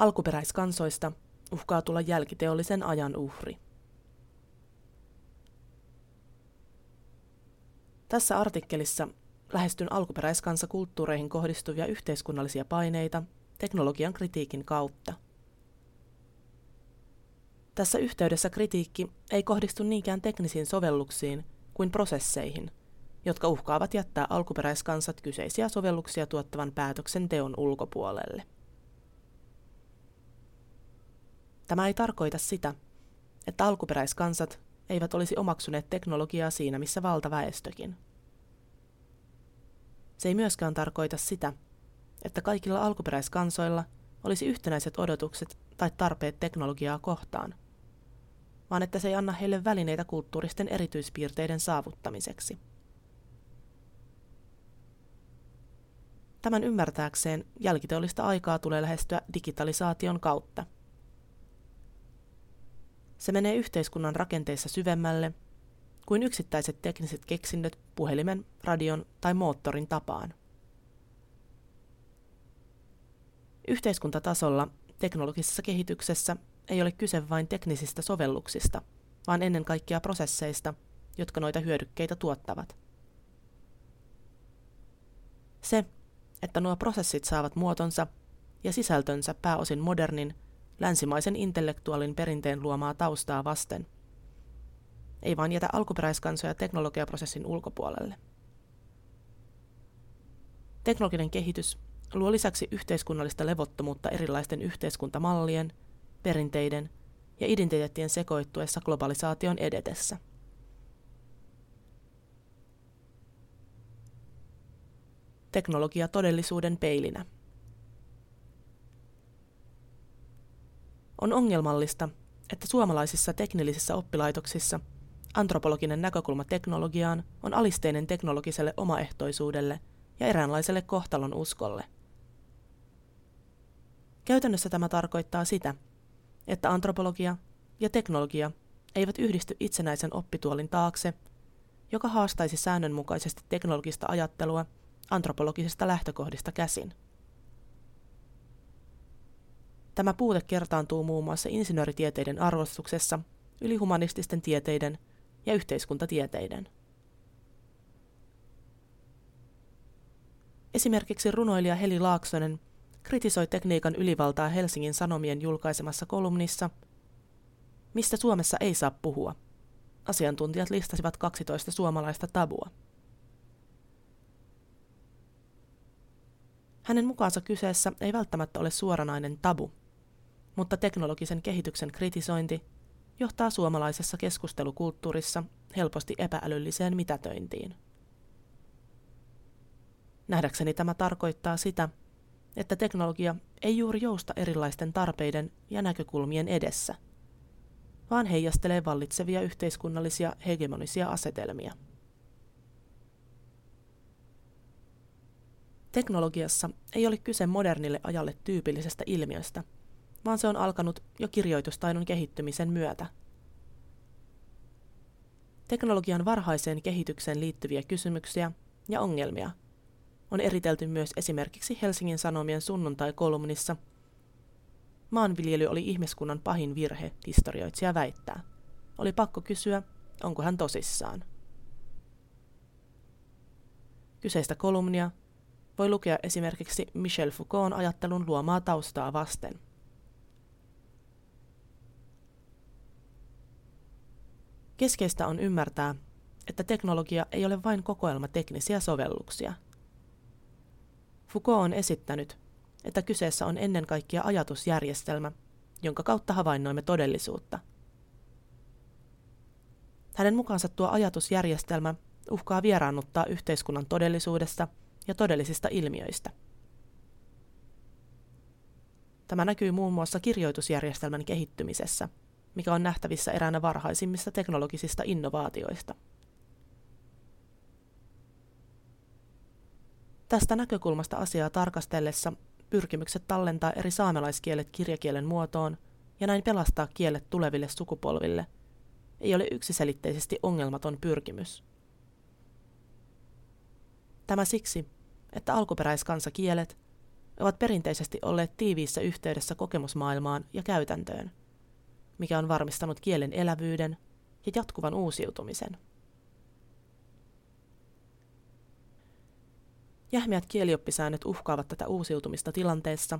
Alkuperäiskansoista uhkaa tulla jälkiteollisen ajan uhri. Tässä artikkelissa lähestyn alkuperäiskansakulttuureihin kohdistuvia yhteiskunnallisia paineita teknologian kritiikin kautta. Tässä yhteydessä kritiikki ei kohdistu niinkään teknisiin sovelluksiin kuin prosesseihin, jotka uhkaavat jättää alkuperäiskansat kyseisiä sovelluksia tuottavan päätöksenteon ulkopuolelle. Tämä ei tarkoita sitä, että alkuperäiskansat eivät olisi omaksuneet teknologiaa siinä missä valtaväestökin. Se ei myöskään tarkoita sitä, että kaikilla alkuperäiskansoilla olisi yhtenäiset odotukset tai tarpeet teknologiaa kohtaan, vaan että se ei anna heille välineitä kulttuuristen erityispiirteiden saavuttamiseksi. Tämän ymmärtääkseen jälkiteollista aikaa tulee lähestyä digitalisaation kautta – se menee yhteiskunnan rakenteissa syvemmälle kuin yksittäiset tekniset keksinnöt puhelimen, radion tai moottorin tapaan. Yhteiskuntatasolla teknologisessa kehityksessä ei ole kyse vain teknisistä sovelluksista, vaan ennen kaikkea prosesseista, jotka noita hyödykkeitä tuottavat. Se, että nuo prosessit saavat muotonsa ja sisältönsä pääosin modernin länsimaisen intellektuaalin perinteen luomaa taustaa vasten. Ei vaan jätä alkuperäiskansoja teknologiaprosessin ulkopuolelle. Teknologinen kehitys luo lisäksi yhteiskunnallista levottomuutta erilaisten yhteiskuntamallien, perinteiden ja identiteettien sekoittuessa globalisaation edetessä. Teknologia todellisuuden peilinä – On ongelmallista, että suomalaisissa teknillisissä oppilaitoksissa antropologinen näkökulma teknologiaan on alisteinen teknologiselle omaehtoisuudelle ja eräänlaiselle kohtalon uskolle. Käytännössä tämä tarkoittaa sitä, että antropologia ja teknologia eivät yhdisty itsenäisen oppituolin taakse, joka haastaisi säännönmukaisesti teknologista ajattelua antropologisista lähtökohdista käsin. Tämä puute kertaantuu muun muassa insinööritieteiden arvostuksessa, ylihumanististen tieteiden ja yhteiskuntatieteiden. Esimerkiksi runoilija Heli Laaksonen kritisoi tekniikan ylivaltaa Helsingin Sanomien julkaisemassa kolumnissa Mistä Suomessa ei saa puhua. Asiantuntijat listasivat 12 suomalaista tabua. Hänen mukaansa kyseessä ei välttämättä ole suoranainen tabu, mutta teknologisen kehityksen kritisointi johtaa suomalaisessa keskustelukulttuurissa helposti epäälylliseen mitätöintiin. Nähdäkseni tämä tarkoittaa sitä, että teknologia ei juuri jousta erilaisten tarpeiden ja näkökulmien edessä, vaan heijastelee vallitsevia yhteiskunnallisia hegemonisia asetelmia. Teknologiassa ei ole kyse modernille ajalle tyypillisestä ilmiöstä – vaan se on alkanut jo kirjoitustaidon kehittymisen myötä. Teknologian varhaiseen kehitykseen liittyviä kysymyksiä ja ongelmia on eritelty myös esimerkiksi Helsingin Sanomien sunnuntai-kolumnissa. Maanviljely oli ihmiskunnan pahin virhe, historioitsija väittää. Oli pakko kysyä, onko hän tosissaan. Kyseistä kolumnia voi lukea esimerkiksi Michel Foucaultin ajattelun luomaa taustaa vasten – Keskeistä on ymmärtää, että teknologia ei ole vain kokoelma teknisiä sovelluksia. Foucault on esittänyt, että kyseessä on ennen kaikkea ajatusjärjestelmä, jonka kautta havainnoimme todellisuutta. Hänen mukaansa tuo ajatusjärjestelmä uhkaa vieraannuttaa yhteiskunnan todellisuudesta ja todellisista ilmiöistä. Tämä näkyy muun muassa kirjoitusjärjestelmän kehittymisessä – mikä on nähtävissä eräänä varhaisimmista teknologisista innovaatioista. Tästä näkökulmasta asiaa tarkastellessa pyrkimykset tallentaa eri saamelaiskielet kirjakielen muotoon ja näin pelastaa kielet tuleville sukupolville ei ole yksiselitteisesti ongelmaton pyrkimys. Tämä siksi, että alkuperäiskansakielet, ovat perinteisesti olleet tiiviissä yhteydessä kokemusmaailmaan ja käytäntöön, mikä on varmistanut kielen elävyyden ja jatkuvan uusiutumisen. Jähmeät kielioppisäännöt uhkaavat tätä uusiutumista tilanteessa,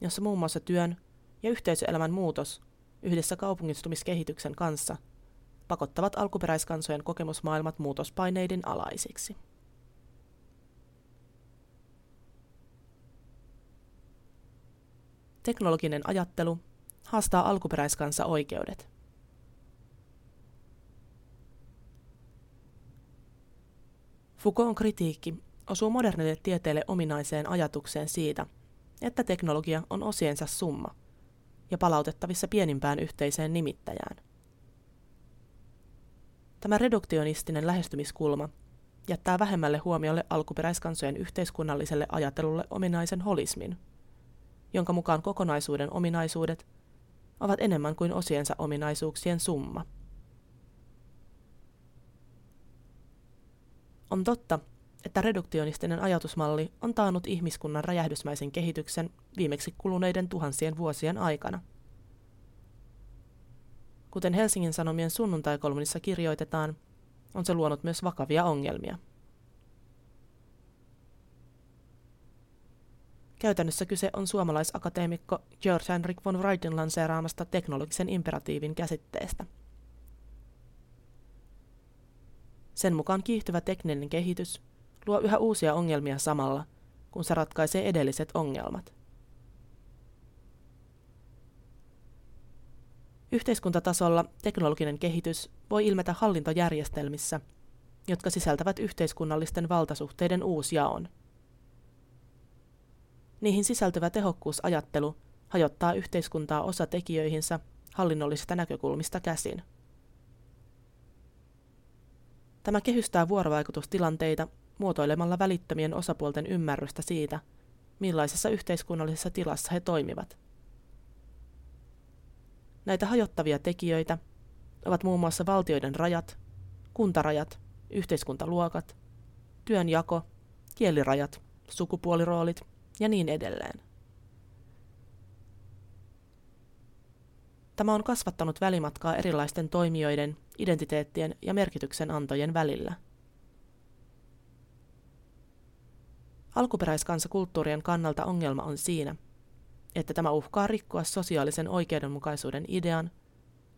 jossa muun muassa työn ja yhteisöelämän muutos yhdessä kaupungistumiskehityksen kanssa pakottavat alkuperäiskansojen kokemusmaailmat muutospaineiden alaisiksi. Teknologinen ajattelu haastaa alkuperäiskansa oikeudet. Foucaultin kritiikki osuu modernille tieteelle ominaiseen ajatukseen siitä, että teknologia on osiensa summa ja palautettavissa pienimpään yhteiseen nimittäjään. Tämä reduktionistinen lähestymiskulma jättää vähemmälle huomiolle alkuperäiskansojen yhteiskunnalliselle ajattelulle ominaisen holismin, jonka mukaan kokonaisuuden ominaisuudet ovat enemmän kuin osiensa ominaisuuksien summa. On totta, että reduktionistinen ajatusmalli on taannut ihmiskunnan räjähdysmäisen kehityksen viimeksi kuluneiden tuhansien vuosien aikana. Kuten Helsingin Sanomien sunnuntai-kolumnissa kirjoitetaan, on se luonut myös vakavia ongelmia. Käytännössä kyse on suomalaisakateemikko George Henrik von Wrightin lanseeraamasta teknologisen imperatiivin käsitteestä. Sen mukaan kiihtyvä tekninen kehitys luo yhä uusia ongelmia samalla, kun se ratkaisee edelliset ongelmat. Yhteiskuntatasolla teknologinen kehitys voi ilmetä hallintojärjestelmissä, jotka sisältävät yhteiskunnallisten valtasuhteiden uusjaon. Niihin sisältyvä tehokkuusajattelu hajottaa yhteiskuntaa osatekijöihinsä hallinnollisista näkökulmista käsin. Tämä kehystää vuorovaikutustilanteita muotoilemalla välittömien osapuolten ymmärrystä siitä, millaisessa yhteiskunnallisessa tilassa he toimivat. Näitä hajottavia tekijöitä ovat muun muassa valtioiden rajat, kuntarajat, yhteiskuntaluokat, työnjako, kielirajat, sukupuoliroolit ja niin edelleen. Tämä on kasvattanut välimatkaa erilaisten toimijoiden, identiteettien ja merkityksen antojen välillä – Alkuperäiskansakulttuurien kannalta ongelma on siinä, että tämä uhkaa rikkoa sosiaalisen oikeudenmukaisuuden idean,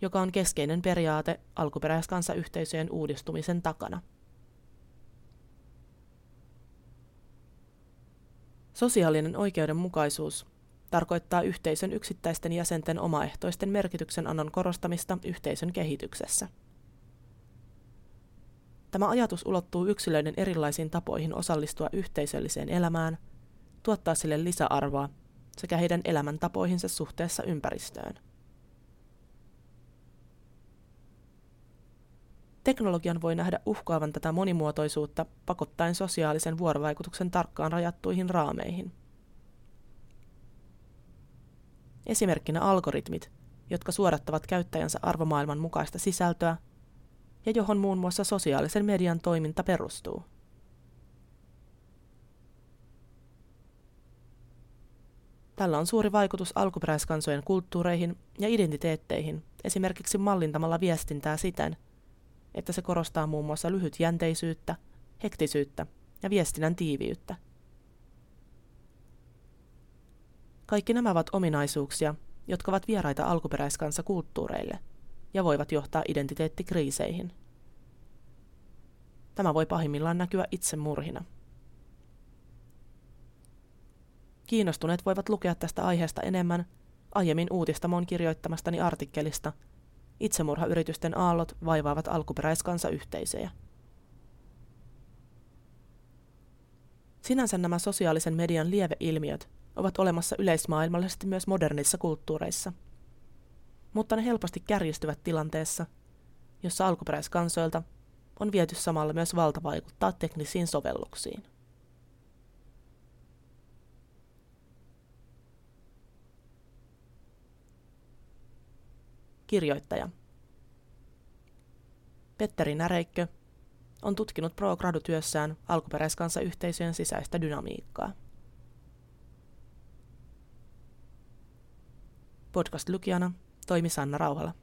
joka on keskeinen periaate alkuperäiskansayhteisöjen uudistumisen takana. Sosiaalinen oikeudenmukaisuus tarkoittaa yhteisön yksittäisten jäsenten omaehtoisten merkityksen annon korostamista yhteisön kehityksessä – Tämä ajatus ulottuu yksilöiden erilaisiin tapoihin osallistua yhteisölliseen elämään, tuottaa sille lisäarvoa sekä heidän elämäntapoihinsa suhteessa ympäristöön. Teknologian voi nähdä uhkaavan tätä monimuotoisuutta pakottaen sosiaalisen vuorovaikutuksen tarkkaan rajattuihin raameihin. Esimerkkinä algoritmit, jotka suodattavat käyttäjänsä arvomaailman mukaista sisältöä ja johon muun muassa sosiaalisen median toiminta perustuu. Tällä on suuri vaikutus alkuperäiskansojen kulttuureihin ja identiteetteihin, esimerkiksi mallintamalla viestintää siten, että se korostaa muun muassa lyhytjänteisyyttä, hektisyyttä ja viestinnän tiiviyttä. Kaikki nämä ovat ominaisuuksia, jotka ovat vieraita alkuperäiskansa kulttuureille – ja voivat johtaa identiteettikriiseihin. Tämä voi pahimmillaan näkyä itsemurhina. Kiinnostuneet voivat lukea tästä aiheesta enemmän aiemmin uutistamon kirjoittamastani artikkelista Itsemurhayritysten aallot vaivaavat alkuperäiskansayhteisöjä. Sinänsä nämä sosiaalisen median lieveilmiöt ovat olemassa yleismaailmallisesti myös modernissa kulttuureissa – mutta ne helposti kärjistyvät tilanteessa, jossa alkuperäiskansoilta on viety samalla myös valta vaikuttaa teknisiin sovelluksiin. kirjoittaja. Petteri Näreikkö on tutkinut pro työssään alkuperäiskansayhteisöjen sisäistä dynamiikkaa. Podcast-lukijana toimi Sanna Rauhala.